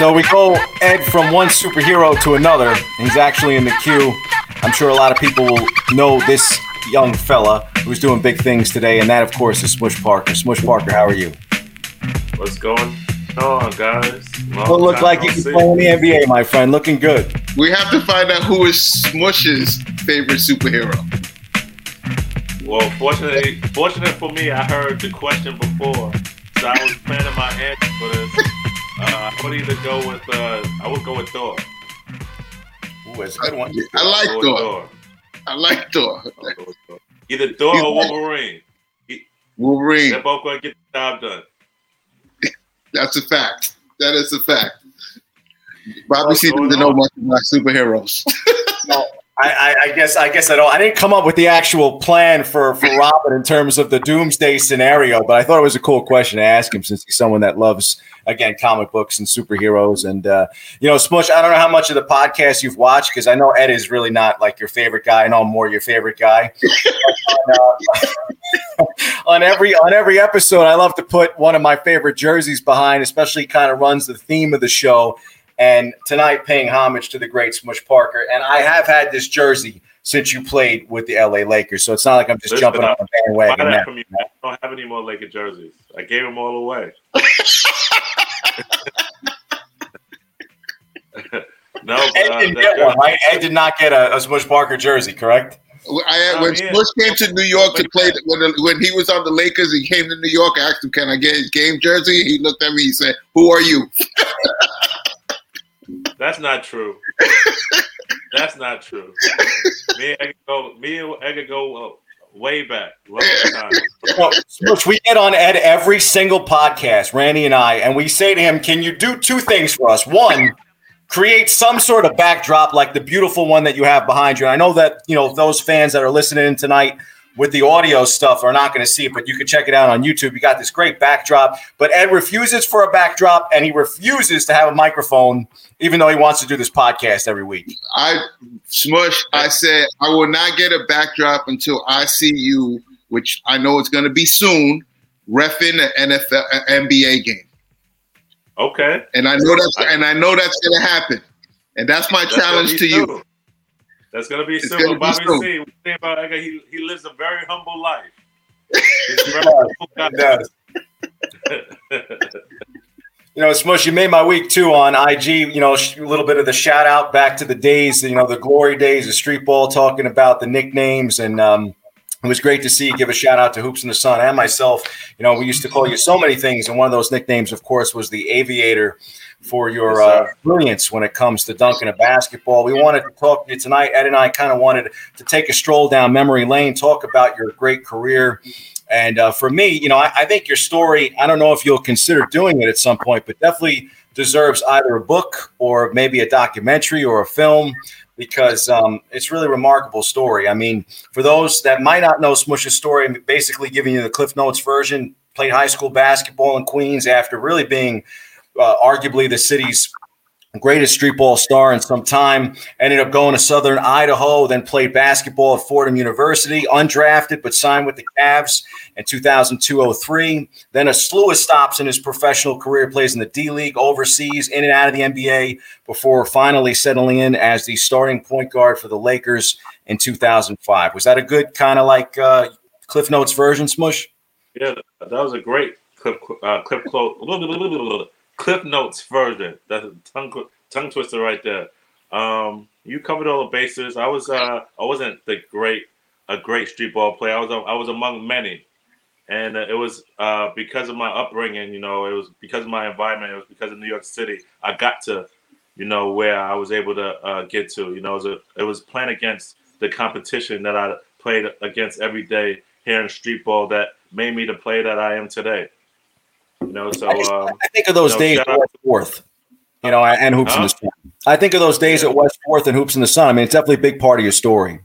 So we go Ed from one superhero to another. He's actually in the queue. I'm sure a lot of people will know this young fella who's doing big things today, and that, of course, is Smush Parker. Smush Parker, how are you? What's going on, guys? Long Don't look like you can play in the NBA, my friend. Looking good. We have to find out who is Smush's favorite superhero. Well, fortunately, fortunate for me, I heard the question before, so I was planning my answer for this. Uh, I would either go with, uh, I would go with Thor. Ooh, that's a good one. I like Thor. Thor. I like Thor. Either Thor or Wolverine. Wolverine. They're both going to get the job done. That's a fact. That is a fact. Bobby C doesn't know much about superheroes. I, I, guess I guess I don't. I didn't come up with the actual plan for for Robin in terms of the doomsday scenario, but I thought it was a cool question to ask him since he's someone that loves again comic books and superheroes. And uh, you know, Smush, I don't know how much of the podcast you've watched because I know Ed is really not like your favorite guy. I know I'm more your favorite guy. on, uh, on every on every episode, I love to put one of my favorite jerseys behind, especially kind of runs the theme of the show and tonight paying homage to the great Smush Parker. And I have had this jersey since you played with the LA Lakers, so it's not like I'm just Listen, jumping on the bandwagon. Now. From you. I don't have any more Laker jerseys. I gave them all away. no, but, Ed, didn't uh, get one, right? Ed did not get a, a Smush Parker jersey, correct? I, when yeah. Smush came to New York to play, when when he was on the Lakers, he came to New York. I asked him, "Can I get his game jersey?" He looked at me. He said, "Who are you?" That's not true. That's not true. Me and go. Me and Edgar go uh, way back. Which we get on Ed every single podcast, Randy and I, and we say to him, "Can you do two things for us? One." create some sort of backdrop like the beautiful one that you have behind you. And I know that you know those fans that are listening tonight with the audio stuff are not going to see it, but you can check it out on YouTube. You got this great backdrop, but Ed refuses for a backdrop and he refuses to have a microphone, even though he wants to do this podcast every week. I smush. I said I will not get a backdrop until I see you, which I know it's going to be soon, refing an NFL uh, NBA game. Okay. And I know that's and I know that's going to happen, and that's my that's challenge to you. That's gonna be simple. Bobby C. Think about he he lives a very humble life. you know, Smush, you made my week too on IG. You know, a little bit of the shout out back to the days, you know, the glory days of street ball, talking about the nicknames and. um it was great to see you give a shout out to Hoops in the Sun and myself. You know, we used to call you so many things, and one of those nicknames, of course, was the Aviator for your uh, brilliance when it comes to dunking a basketball. We wanted to talk to you tonight. Ed and I kind of wanted to take a stroll down memory lane, talk about your great career. And uh, for me, you know, I, I, think your story, I don't know if you'll consider doing it at some point, but definitely deserves either a book or maybe a documentary or a film because um, it's really remarkable story. I mean, for those that might not know Smush's story, basically giving you the Cliff Notes version, played high school basketball in Queens after really being – uh, arguably the city's greatest street ball star in some time. Ended up going to Southern Idaho, then played basketball at Fordham University, undrafted but signed with the Cavs in 2002-03. Then a slew of stops in his professional career, plays in the D League, overseas, in and out of the NBA, before finally settling in as the starting point guard for the Lakers in 2005. Was that a good kind of like uh, Cliff Notes version, Smush? Yeah, that was a great clip. Uh, clip quote. Cliff Notes version. That's a tongue tongue twister right there. Um, you covered all the bases. I was uh, I wasn't the great a great street ball player. I was I was among many, and uh, it was uh, because of my upbringing. You know, it was because of my environment. It was because of New York City. I got to, you know, where I was able to uh, get to. You know, it was, a, it was playing against the competition that I played against every day here in street ball that made me the player that I am today. You know, so um, I think of those you know, days at West Fourth, you know, and hoops huh? in the sun. I think of those days yeah. at West Fourth and hoops in the sun. I mean, it's definitely a big part of your story.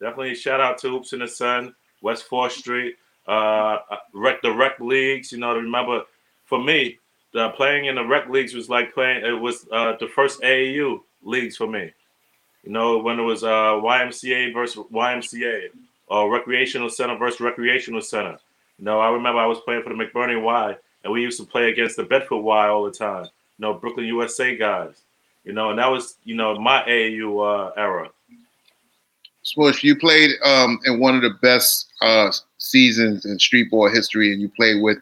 Definitely shout out to hoops in the sun, West Fourth Street, uh, rec the rec leagues. You know, remember for me, the playing in the rec leagues was like playing. It was uh, the first AAU leagues for me. You know, when it was uh, YMCA versus YMCA or recreational center versus recreational center. You know, I remember I was playing for the McBurney Y, and we used to play against the Bedford Y all the time. You know, Brooklyn USA guys. You know, and that was you know my AAU uh, era. Smush, you played um, in one of the best uh, seasons in street ball history, and you played with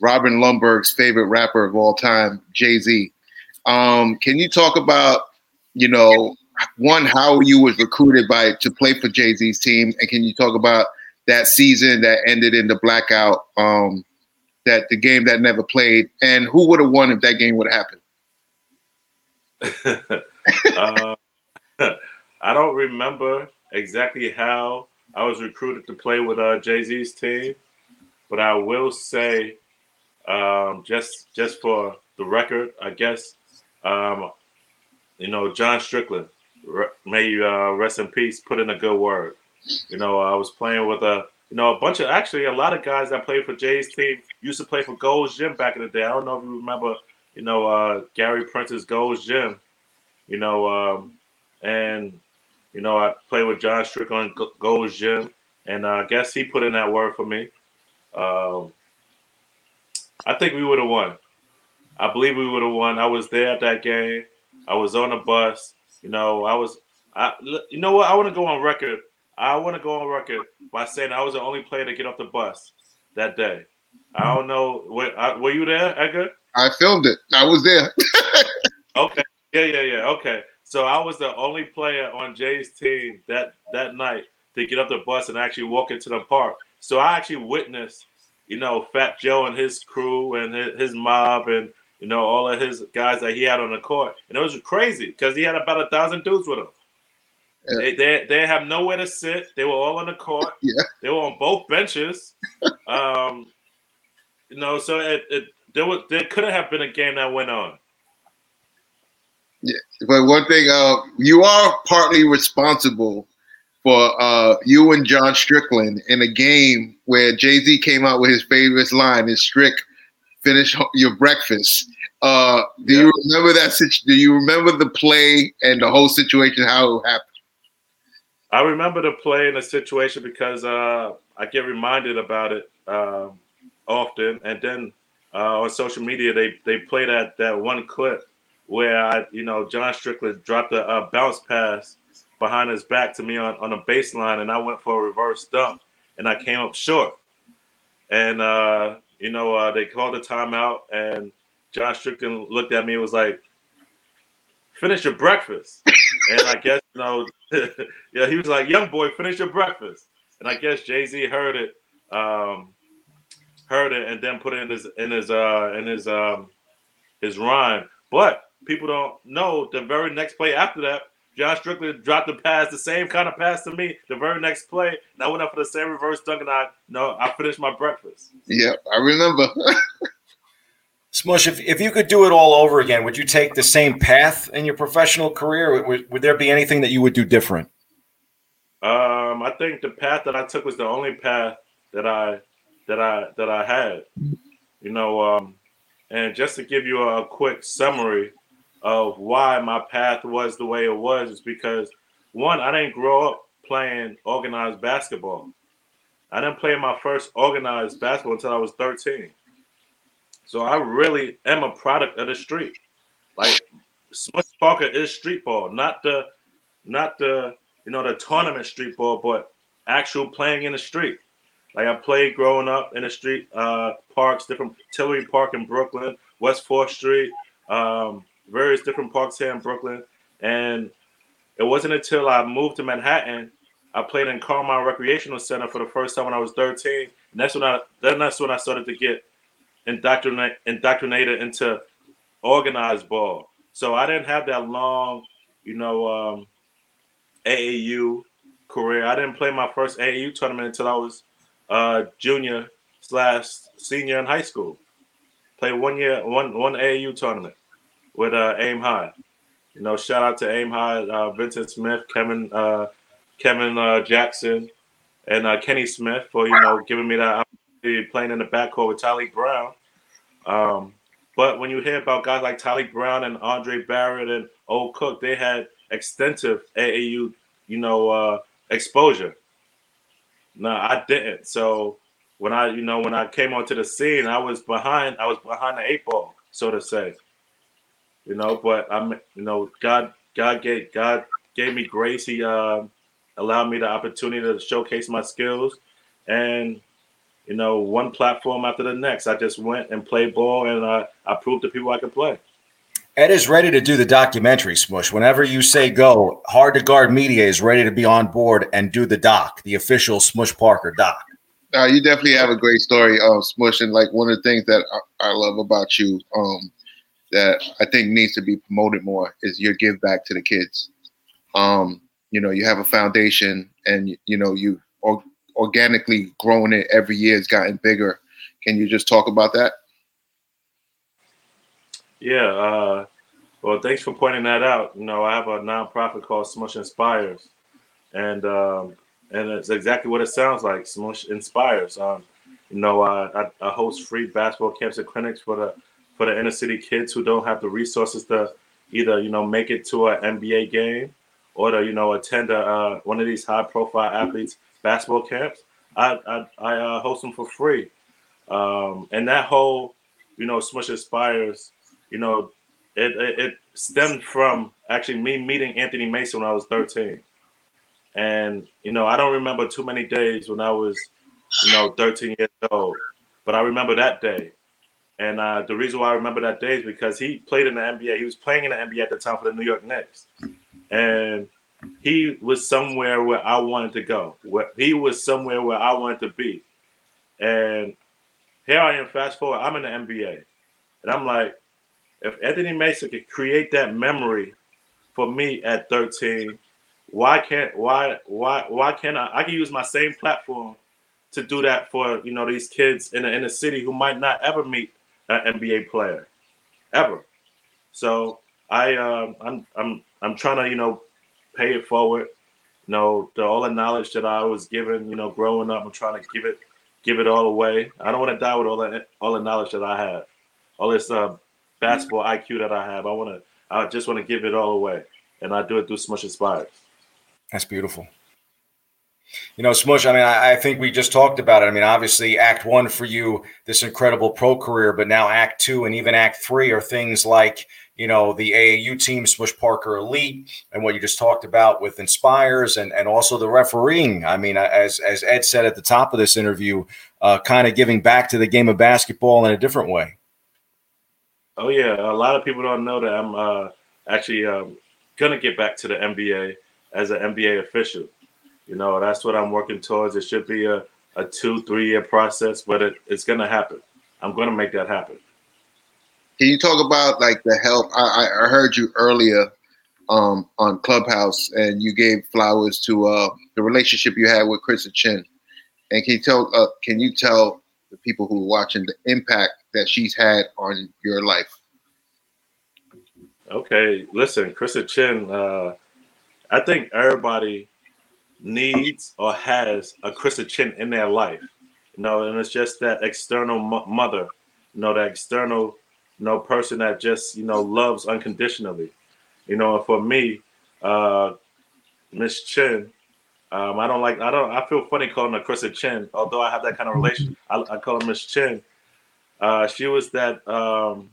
Robin Lundberg's favorite rapper of all time, Jay Z. Um, can you talk about, you know, one how you was recruited by to play for Jay Z's team, and can you talk about that season that ended in the blackout, um, that the game that never played, and who would have won if that game would have happened? uh, I don't remember exactly how I was recruited to play with uh, Jay Z's team, but I will say, um, just just for the record, I guess, um, you know, John Strickland, may you uh, rest in peace, put in a good word. You know, I was playing with a you know a bunch of actually a lot of guys that played for Jay's team used to play for Gold's Gym back in the day. I don't know if you remember, you know, uh, Gary Prince's Gold's Gym. You know, um, and you know, I played with John Strickland, Gold's Gym, and uh, I guess he put in that word for me. Um, I think we would have won. I believe we would have won. I was there at that game. I was on the bus. You know, I was. I. You know what? I want to go on record. I want to go on record by saying I was the only player to get off the bus that day. I don't know. Were, uh, were you there, Edgar? I filmed it. I was there. okay. Yeah, yeah, yeah. Okay. So I was the only player on Jay's team that that night to get off the bus and actually walk into the park. So I actually witnessed, you know, Fat Joe and his crew and his, his mob and you know all of his guys that he had on the court, and it was crazy because he had about a thousand dudes with him. Yeah. They, they they have nowhere to sit. They were all on the court. Yeah. They were on both benches. um, you know, so it, it there was there couldn't have been a game that went on. Yeah, but one thing, uh, you are partly responsible for uh, you and John Strickland in a game where Jay Z came out with his favorite line: "Is Strick finish your breakfast?" Uh, do yeah. you remember that? Do you remember the play and the whole situation? How it happened? I remember the play in the situation because uh, I get reminded about it uh, often, and then uh, on social media they they play that that one clip where I, you know, John Strickland dropped a, a, bounce pass behind his back to me on, on a baseline, and I went for a reverse dunk, and I came up short. And uh, you know, uh, they called the timeout, and John Strickland looked at me and was like, "Finish your breakfast." and I guess you know, yeah, he was like, "Young boy, finish your breakfast." And I guess Jay Z heard it, um, heard it, and then put it in his in his uh, in his um, his rhyme. But people don't know the very next play after that, John Strickland dropped the pass, the same kind of pass to me. The very next play, and I went up for the same reverse dunk, and I no, I finished my breakfast. Yep, I remember. Smush, if, if you could do it all over again, would you take the same path in your professional career? Would, would there be anything that you would do different? Um, I think the path that I took was the only path that I that I that I had. You know, um, and just to give you a quick summary of why my path was the way it was is because one, I didn't grow up playing organized basketball. I didn't play my first organized basketball until I was 13. So I really am a product of the street. Like Smush Parker is street ball, not the not the you know the tournament street ball, but actual playing in the street. Like I played growing up in the street uh, parks, different Tillery Park in Brooklyn, West Fourth Street, um, various different parks here in Brooklyn. And it wasn't until I moved to Manhattan, I played in Carmine Recreational Center for the first time when I was 13. And that's when I then that's when I started to get indoctrinate, indoctrinated into organized ball. So I didn't have that long, you know, um, AAU career. I didn't play my first AAU tournament until I was uh, junior slash senior in high school. Played one year, one one AAU tournament with uh, Aim High. You know, shout out to Aim High, uh, Vincent Smith, Kevin uh, Kevin uh, Jackson, and uh, Kenny Smith for you know giving me that playing in the backcourt with Taliek Brown. Um, but when you hear about guys like Taliek Brown and Andre Barrett and Old Cook, they had extensive AAU, you know, uh, exposure. No, I didn't. So when I, you know, when I came onto the scene, I was behind. I was behind the eight ball, so to say. you know. But I'm, you know, God, God gave God gave me grace. He uh, allowed me the opportunity to showcase my skills, and you know, one platform after the next, I just went and played ball, and I, I proved to people I could play. Ed is ready to do the documentary, Smush. Whenever you say go, Hard to Guard Media is ready to be on board and do the doc, the official Smush Parker doc. Uh, you definitely have a great story, um, Smush. And like one of the things that I, I love about you um, that I think needs to be promoted more is your give back to the kids. Um, you know, you have a foundation and, you know, you or, organically grown it every year. It's gotten bigger. Can you just talk about that? Yeah. Uh, well, thanks for pointing that out. You know, I have a nonprofit called Smush Inspires, and um, and it's exactly what it sounds like. Smush Inspires. Um, you know, I, I host free basketball camps and clinics for the for the inner city kids who don't have the resources to either you know make it to an NBA game or to you know attend a, uh, one of these high profile athletes basketball camps. I I, I uh, host them for free, um, and that whole you know Smush Inspires you know, it, it, it stemmed from actually me meeting Anthony Mason when I was 13. And, you know, I don't remember too many days when I was, you know, 13 years old, but I remember that day. And uh, the reason why I remember that day is because he played in the NBA. He was playing in the NBA at the time for the New York Knicks. And he was somewhere where I wanted to go. Where he was somewhere where I wanted to be. And here I am, fast forward, I'm in the NBA. And I'm like, if Anthony Mason could create that memory for me at 13, why can't why why why can't I? I can use my same platform to do that for you know these kids in the inner city who might not ever meet an NBA player, ever. So I um, I'm I'm I'm trying to you know pay it forward. You know the, all the knowledge that I was given, you know, growing up, I'm trying to give it give it all away. I don't want to die with all that, all the knowledge that I have, all this uh, basketball IQ that I have. I want to, I just want to give it all away, and I do it through Smush Inspires. That's beautiful. You know, Smush, I mean, I, I, think we just talked about it. I mean, obviously, Act One for you, this incredible pro career, but now Act Two and even Act Three are things like, you know, the AAU team, Smush Parker Elite, and what you just talked about with Inspires and, and also the refereeing. I mean, as, as Ed said at the top of this interview, uh, kind of giving back to the game of basketball in a different way. Oh yeah, a lot of people don't know that I'm uh, actually um, gonna get back to the NBA as an NBA official. You know, that's what I'm working towards. It should be a, a two, three year process, but it, it's gonna happen. I'm gonna make that happen. Can you talk about like the help? I, I heard you earlier um, on Clubhouse, and you gave flowers to uh, the relationship you had with Chris Chin. And can you tell? Uh, can you tell the people who are watching the impact that she's had on your life? Okay, listen, Krista Chin. Uh, I think everybody needs or has a Krista Chin in their life. You know, and it's just that external mother. You know, that external, you know, person that just you know loves unconditionally. You know, for me, uh, Miss Chin, um, I don't like. I don't. I feel funny calling her Krista Chin, although I have that kind of relation. I, I call her Miss Chin uh, she was that um,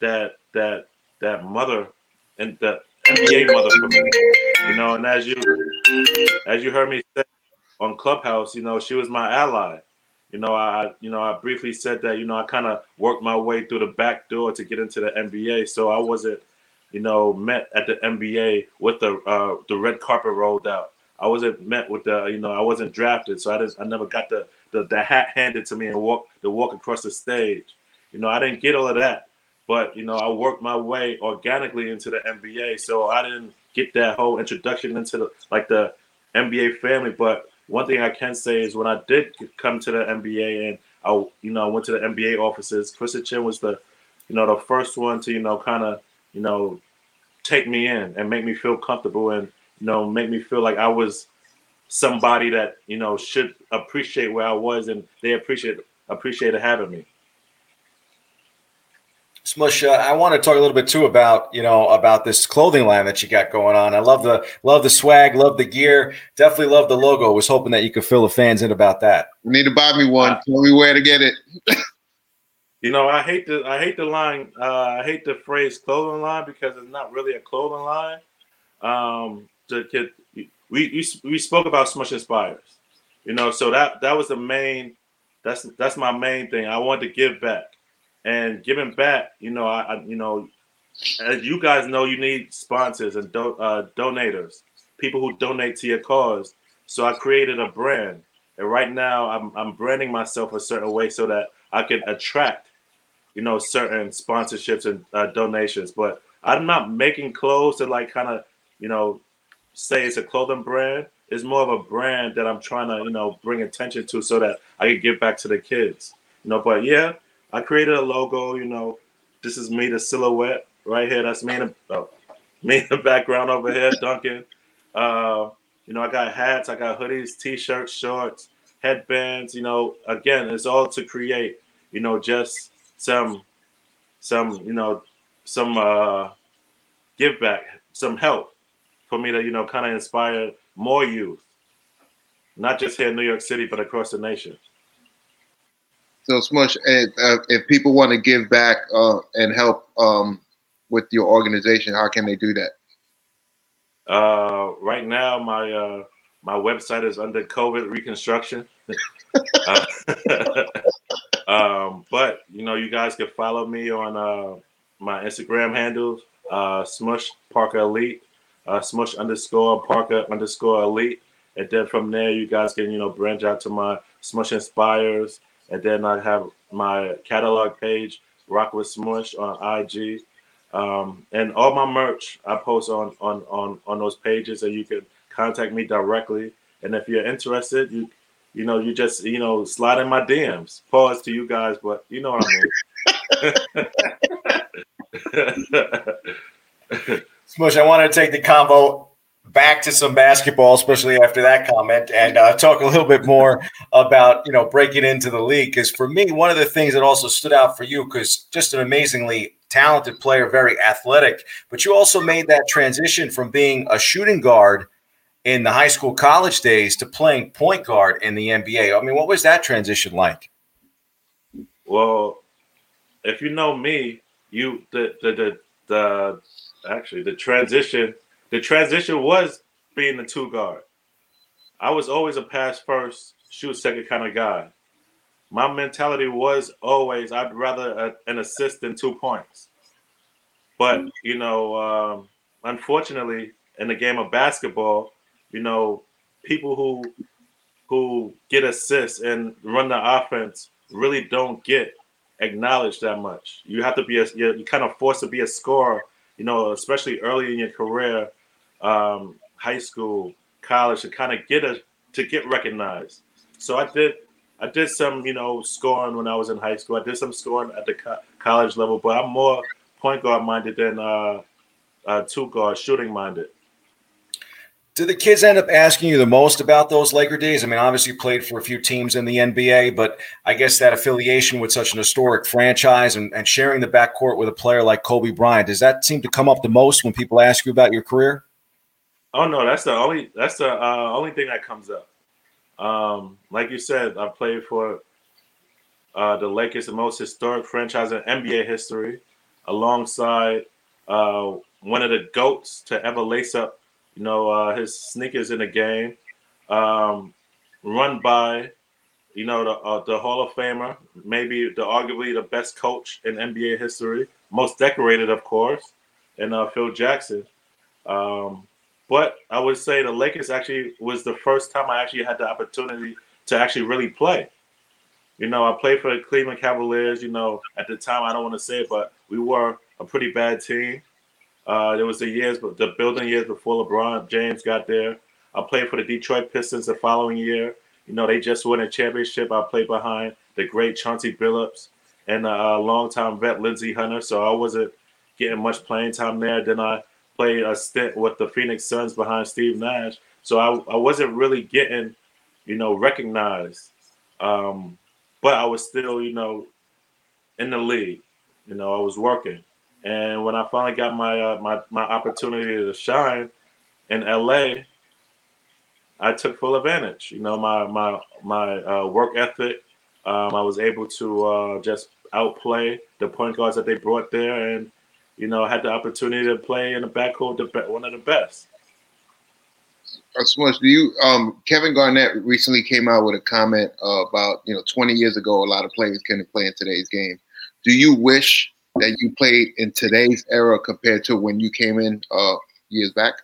that that that mother and that NBA mother for me. You know, and as you as you heard me say on Clubhouse, you know, she was my ally. You know, I you know I briefly said that you know I kind of worked my way through the back door to get into the NBA, so I wasn't you know met at the NBA with the uh, the red carpet rolled out. I wasn't met with the you know I wasn't drafted, so I just I never got the the, the hat handed to me and walk the walk across the stage. You know, I didn't get all of that, but you know, I worked my way organically into the NBA, so I didn't get that whole introduction into the like the NBA family. But one thing I can say is when I did come to the NBA and I, you know, went to the NBA offices, Krista Chin was the, you know, the first one to, you know, kind of, you know, take me in and make me feel comfortable and, you know, make me feel like I was somebody that you know should appreciate where I was, and they appreciate appreciated having me. Smush, uh, I want to talk a little bit too about you know about this clothing line that you got going on. I love the love the swag, love the gear, definitely love the logo. Was hoping that you could fill the fans in about that. You need to buy me one. Tell me where to get it. You know, I hate the I hate the line. Uh, I hate the phrase clothing line because it's not really a clothing line. Um, to get we, we we spoke about Smush Inspires, you know, so that that was the main. That's that's my main thing. I want to give back, and giving back, you know, I, I you know, as you guys know, you need sponsors and do, uh, donators, people who donate to your cause. So I created a brand, and right now I'm I'm branding myself a certain way so that I can attract you know, certain sponsorships and uh, donations. But I'm not making clothes to like kind of, you know, say it's a clothing brand. It's more of a brand that I'm trying to, you know, bring attention to so that I can give back to the kids. You know, but yeah, I created a logo. You know, this is me, the silhouette right here. That's me in the, oh, me in the background over here, Duncan. Uh, you know, I got hats, I got hoodies, t-shirts, shorts, headbands. You know, again, it's all to create. You know, just some some you know some uh give back some help for me to you know kind of inspire more youth not just here in new york city but across the nation so smush uh, if people want to give back uh, and help um, with your organization how can they do that? Uh, right now my uh, my website is under covid reconstruction. Uh, um, but you know, you guys can follow me on uh, my Instagram handle, uh, Smush Parker Elite, uh, Smush underscore Parker underscore Elite, and then from there, you guys can you know branch out to my Smush Inspires, and then I have my catalog page, Rock with Smush on IG. Um, and all my merch I post on on on on those pages, and you can contact me directly. And if you're interested, you you know, you just, you know, slide in my DMs. Pause to you guys, but you know what I mean. Smush, I want to take the convo back to some basketball, especially after that comment, and uh, talk a little bit more about you know breaking into the league. Because for me, one of the things that also stood out for you, because just an amazingly talented player, very athletic, but you also made that transition from being a shooting guard in the high school college days to playing point guard in the NBA. I mean, what was that transition like? Well, if you know me, you the the the, the actually the transition the transition was being the two guard. I was always a pass first, shoot second kind of guy. My mentality was always I'd rather a, an assist than two points. But you know, um, unfortunately, in the game of basketball, you know, people who who get assists and run the offense really don't get acknowledged that much. You have to be a you're kind of forced to be a scorer, you know, especially early in your career, um, high school, college, to kind of get a to get recognized. So I did I did some, you know, scoring when I was in high school. I did some scoring at the co- college level, but I'm more point guard minded than uh, uh, two guard shooting minded. Do the kids end up asking you the most about those Laker days? I mean, obviously you played for a few teams in the NBA, but I guess that affiliation with such an historic franchise and, and sharing the backcourt with a player like Kobe Bryant, does that seem to come up the most when people ask you about your career? Oh no, that's the only that's the uh, only thing that comes up. Um, like you said, I played for uh, the Lakers, the most historic franchise in NBA history, alongside uh, one of the goats to ever lace up you know, uh, his sneakers in the game, um, run by, you know, the, uh, the Hall of Famer, maybe the arguably the best coach in NBA history, most decorated, of course, and uh, Phil Jackson. Um, but I would say the Lakers actually was the first time I actually had the opportunity to actually really play. You know, I played for the Cleveland Cavaliers. You know, at the time, I don't want to say it, but we were a pretty bad team. Uh, there was the years, but the building years before LeBron James got there. I played for the Detroit Pistons the following year. You know, they just won a championship. I played behind the great Chauncey Billups and a uh, longtime vet Lindsey Hunter. So I wasn't getting much playing time there. Then I played a stint with the Phoenix Suns behind Steve Nash. So I, I wasn't really getting, you know, recognized. Um, but I was still, you know, in the league. You know, I was working. And when I finally got my uh, my my opportunity to shine in LA, I took full advantage. You know, my my my uh, work ethic. Um, I was able to uh, just outplay the point guards that they brought there, and you know had the opportunity to play in the backcourt, the one of the best. Smush, do you? Um, Kevin Garnett recently came out with a comment uh, about you know 20 years ago, a lot of players couldn't play in today's game. Do you wish that you played in today's era compared to when you came in uh, years back?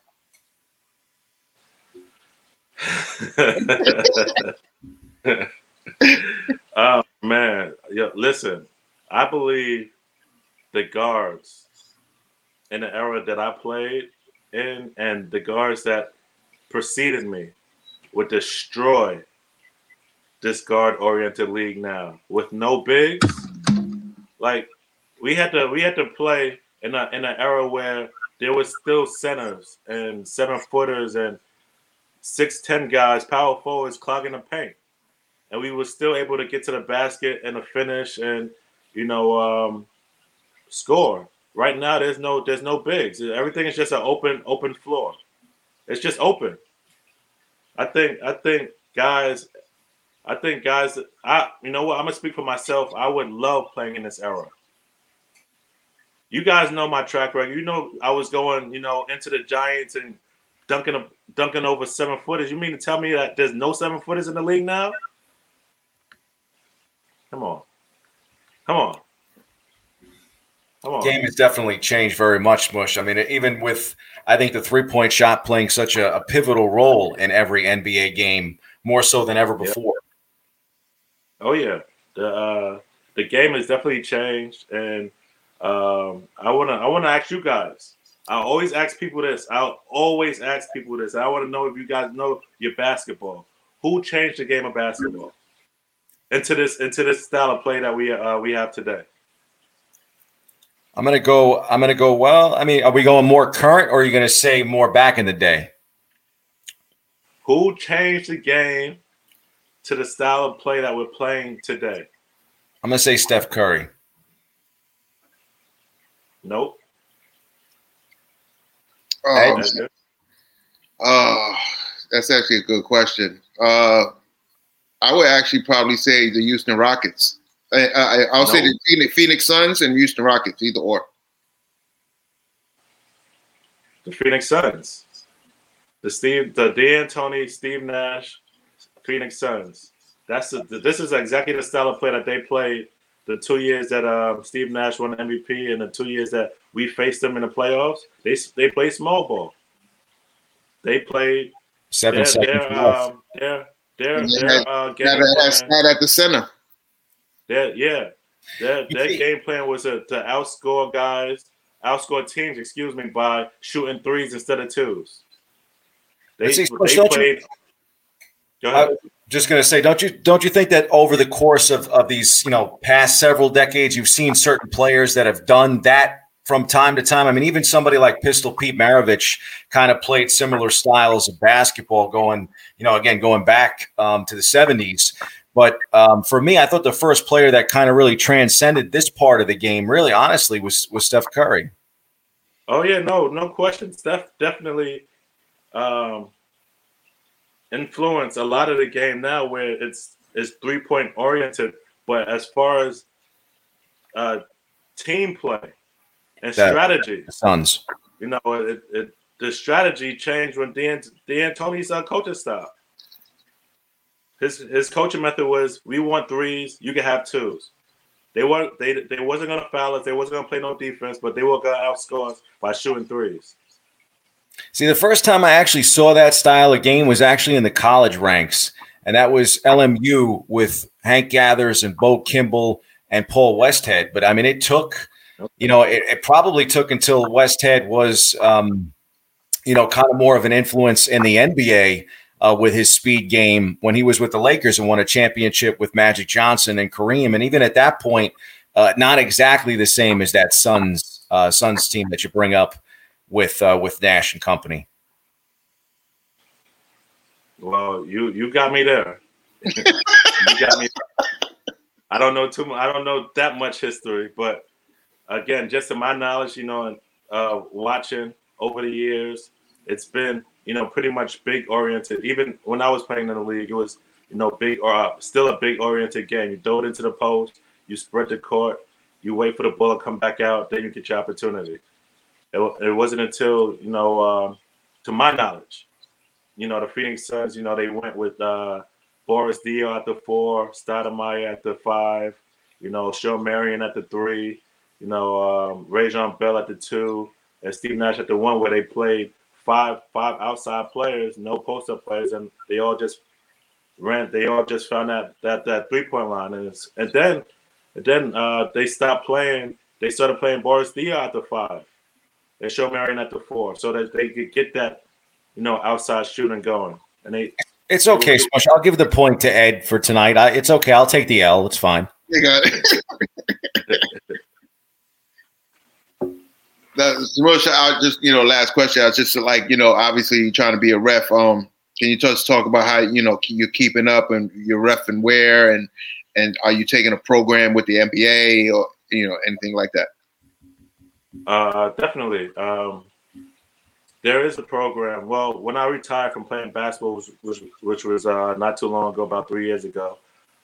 oh man, yeah. Listen, I believe the guards in the era that I played in, and the guards that preceded me, would destroy this guard-oriented league now with no bigs. Like we had to, we had to play in a in an era where there was still centers and center footers and six ten guys, power forwards clogging the paint, and we were still able to get to the basket and a finish and you know um, score. Right now, there's no there's no bigs. Everything is just an open open floor. It's just open. I think I think guys, I think guys, I you know what I'm gonna speak for myself. I would love playing in this era. You guys know my track record. You know I was going, you know, into the Giants and dunking dunking over seven footers. You mean to tell me that there's no seven footers in the league now? Come on, come on. Game has definitely changed very much, Mush. I mean, even with I think the three point shot playing such a, a, pivotal role in every NBA game, more so than ever before. Oh yeah, the uh, the game has definitely changed, and um, I wanna I wanna ask you guys. I always ask people this. I'll always ask people this. I want to know if you guys know your basketball. Who changed the game of basketball into this into this style of play that we uh, we have today? I'm gonna go. I'm gonna go. Well, I mean, are we going more current, or are you gonna say more back in the day? Who changed the game to the style of play that we're playing today? I'm gonna say Steph Curry. Nope. Um, uh, that's actually a good question. Uh, I would actually probably say the Houston Rockets. I, I, will no. say the Phoenix, Phoenix Suns and Houston Rockets, either or. The Phoenix Suns. The Steve, the D'Antoni, Steve Nash, Phoenix Suns. That's the, this is exactly the style of play that they played the two years that uh, Steve Nash won MVP and the two years that we faced them in the playoffs. They they played small ball. They played seven seconds. They're, um, they're, they're, they're, uh, game at the center. That yeah, that that game plan was a, to outscore guys, outscore teams, excuse me, by shooting threes instead of twos. They, they played. Go ahead. just going to say, don't you don't you think that over the course of, of these you know past several decades, you've seen certain players that have done that from time to time. I mean, even somebody like Pistol Pete Maravich kind of played similar styles of basketball, going you know again going back um, to the '70s. But um, for me, I thought the first player that kind of really transcended this part of the game, really honestly, was was Steph Curry. Oh yeah, no, no question. Steph definitely um, influenced a lot of the game now, where it's it's three point oriented. But as far as uh, team play and that, strategy, Suns, you know, it, it, the strategy changed when Dan D'Antoni's uh, coaching style. His his coaching method was we want threes, you can have twos. They weren't they they wasn't gonna foul us, they wasn't gonna play no defense, but they were gonna outscore us by shooting threes. See, the first time I actually saw that style of game was actually in the college ranks, and that was LMU with Hank Gathers and Bo Kimble and Paul Westhead. But I mean, it took, you know, it, it probably took until Westhead was, um, you know, kind of more of an influence in the NBA uh, with his speed game when he was with the Lakers and won a championship with Magic Johnson and Kareem. And even at that point, uh, not exactly the same as that Suns uh, Suns team that you bring up with uh, with Nash and company. Well, you you got me there. you got me. I don't know too much. I don't know that much history, but again, just to my knowledge, you know, and uh, watching over the years, it's been you know, pretty much big oriented. Even when I was playing in the league, it was, you know, big or uh, still a big oriented game. You throw it into the post, you spread the court, you wait for the ball to come back out, then you get your opportunity. It, it wasn't until you know, um, to my knowledge, you know, the Phoenix Suns, you know, they went with uh, Boris Diaw at the four, Stoudemire at the five, you know, Shawn Marion at the three, you know, um, Raja Bell at the two, and Steve Nash at the one, where they played five five outside players, no post up players, and they all just ran. They all just found that that that three point line, and and then and then uh, they stopped playing. They started playing Boris Diaw at the five, and Shawn Marion at the four, so that they could get that you know outside shooting going. And they it's okay, Smush. I'll give the point to Ed for tonight. I, it's okay. I'll take the L. It's fine. You got it. Smush, I just you know, last question. I was just like, you know, obviously trying to be a ref. Um, can you just talk about how you know you're keeping up and you're ref and where and and are you taking a program with the NBA or you know anything like that? Uh, definitely. Um, there is a program. Well, when I retired from playing basketball, which, which, which was uh, not too long ago, about three years ago,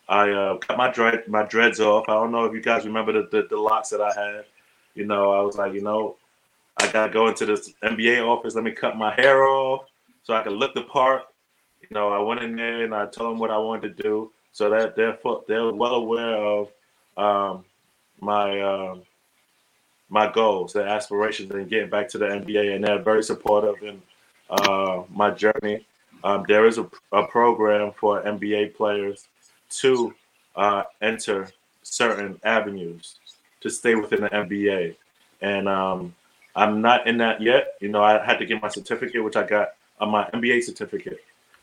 I uh, cut my dread my dreads off. I don't know if you guys remember the, the, the locks that I had. You know, I was like, you know, I gotta go into this NBA office. Let me cut my hair off so I can look the part. You know, I went in there and I told them what I wanted to do, so that they're they're well aware of um, my um, my goals, their aspirations, and getting back to the NBA, and they're very supportive in uh, my journey. Um, there is a, a, program for NBA players to uh, enter certain avenues to stay within the NBA, and um, I'm not in that yet. You know, I had to get my certificate, which I got uh, my MBA certificate,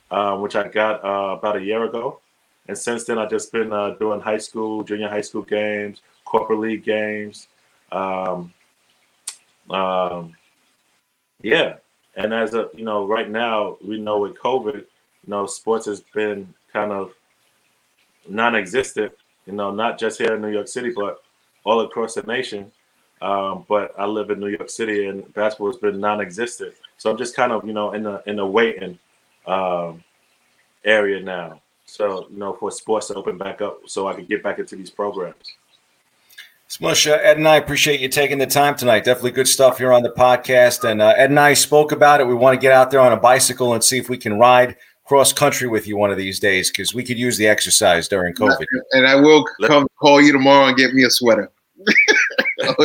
uh, which I got uh, about a year ago. And since then, I've just been uh, doing high school, junior high school games, corporate league games, um, um, yeah, and as a you know, right now we know with COVID, you know, sports has been kind of non-existent. You know, not just here in New York City, but all across the nation. Um, but I live in New York City, and basketball has been non-existent. So I'm just kind of you know in the in the waiting um, area now. So you know, for sports to open back up, so I can get back into these programs. Smush, uh, Ed and I appreciate you taking the time tonight. Definitely good stuff here on the podcast. And uh, Ed and I spoke about it. We want to get out there on a bicycle and see if we can ride cross country with you one of these days because we could use the exercise during COVID. And I will come call you tomorrow and get me a sweater.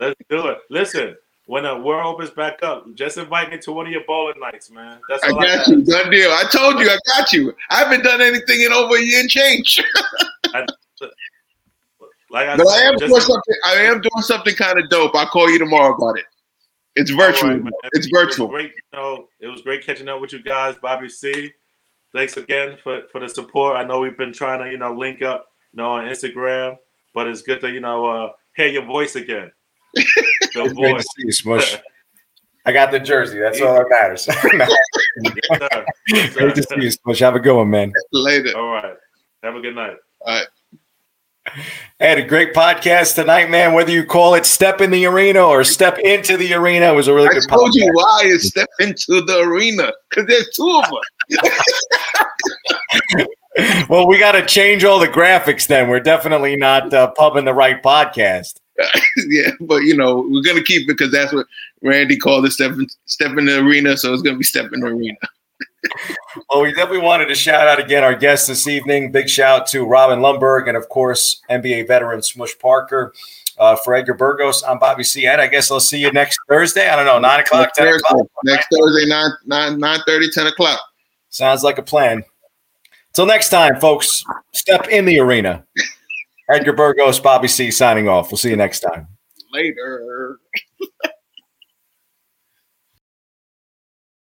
Let's do it. Listen, when the world opens back up, just invite me to one of your bowling nights, man. That's I got I you. Done deal. I told you, I got you. I haven't done anything in over a year and change. I, like I, but I am doing something. I am doing something kind of dope. I'll call you tomorrow about it. It's virtual. Right, it's virtual. It great, you know, it was great catching up with you guys, Bobby C. Thanks again for, for the support. I know we've been trying to, you know, link up, you know, on Instagram, but it's good to, you know, uh, hear your voice again. Your voice. See you, Smush. I got the jersey. That's all that matters. yes, Great to see you, Smush. Have a good one, man. Later. All right. Have a good night. All right. had a great podcast tonight, man. Whether you call it "Step in the Arena" or "Step into the Arena," it was a really I good. I told podcast. you why it's "Step into the Arena" because there's two of us. well, we got to change all the graphics. Then we're definitely not uh, pubbing the right podcast. yeah, but you know we're gonna keep it because that's what Randy called it "Step in, step in the Arena," so it's gonna be "Step in the Arena." well, we definitely wanted to shout out again our guests this evening. Big shout to Robin Lundberg and, of course, NBA veteran Smush Parker. Uh, for Edgar Burgos, I'm Bobby C. Ed. I guess I'll see you next Thursday. I don't know, 9 o'clock, next 10 Thursday. o'clock. Next Thursday, 9, 9, 9 30, 10 o'clock. Sounds like a plan. Till next time, folks, step in the arena. Edgar Burgos, Bobby C. signing off. We'll see you next time. Later.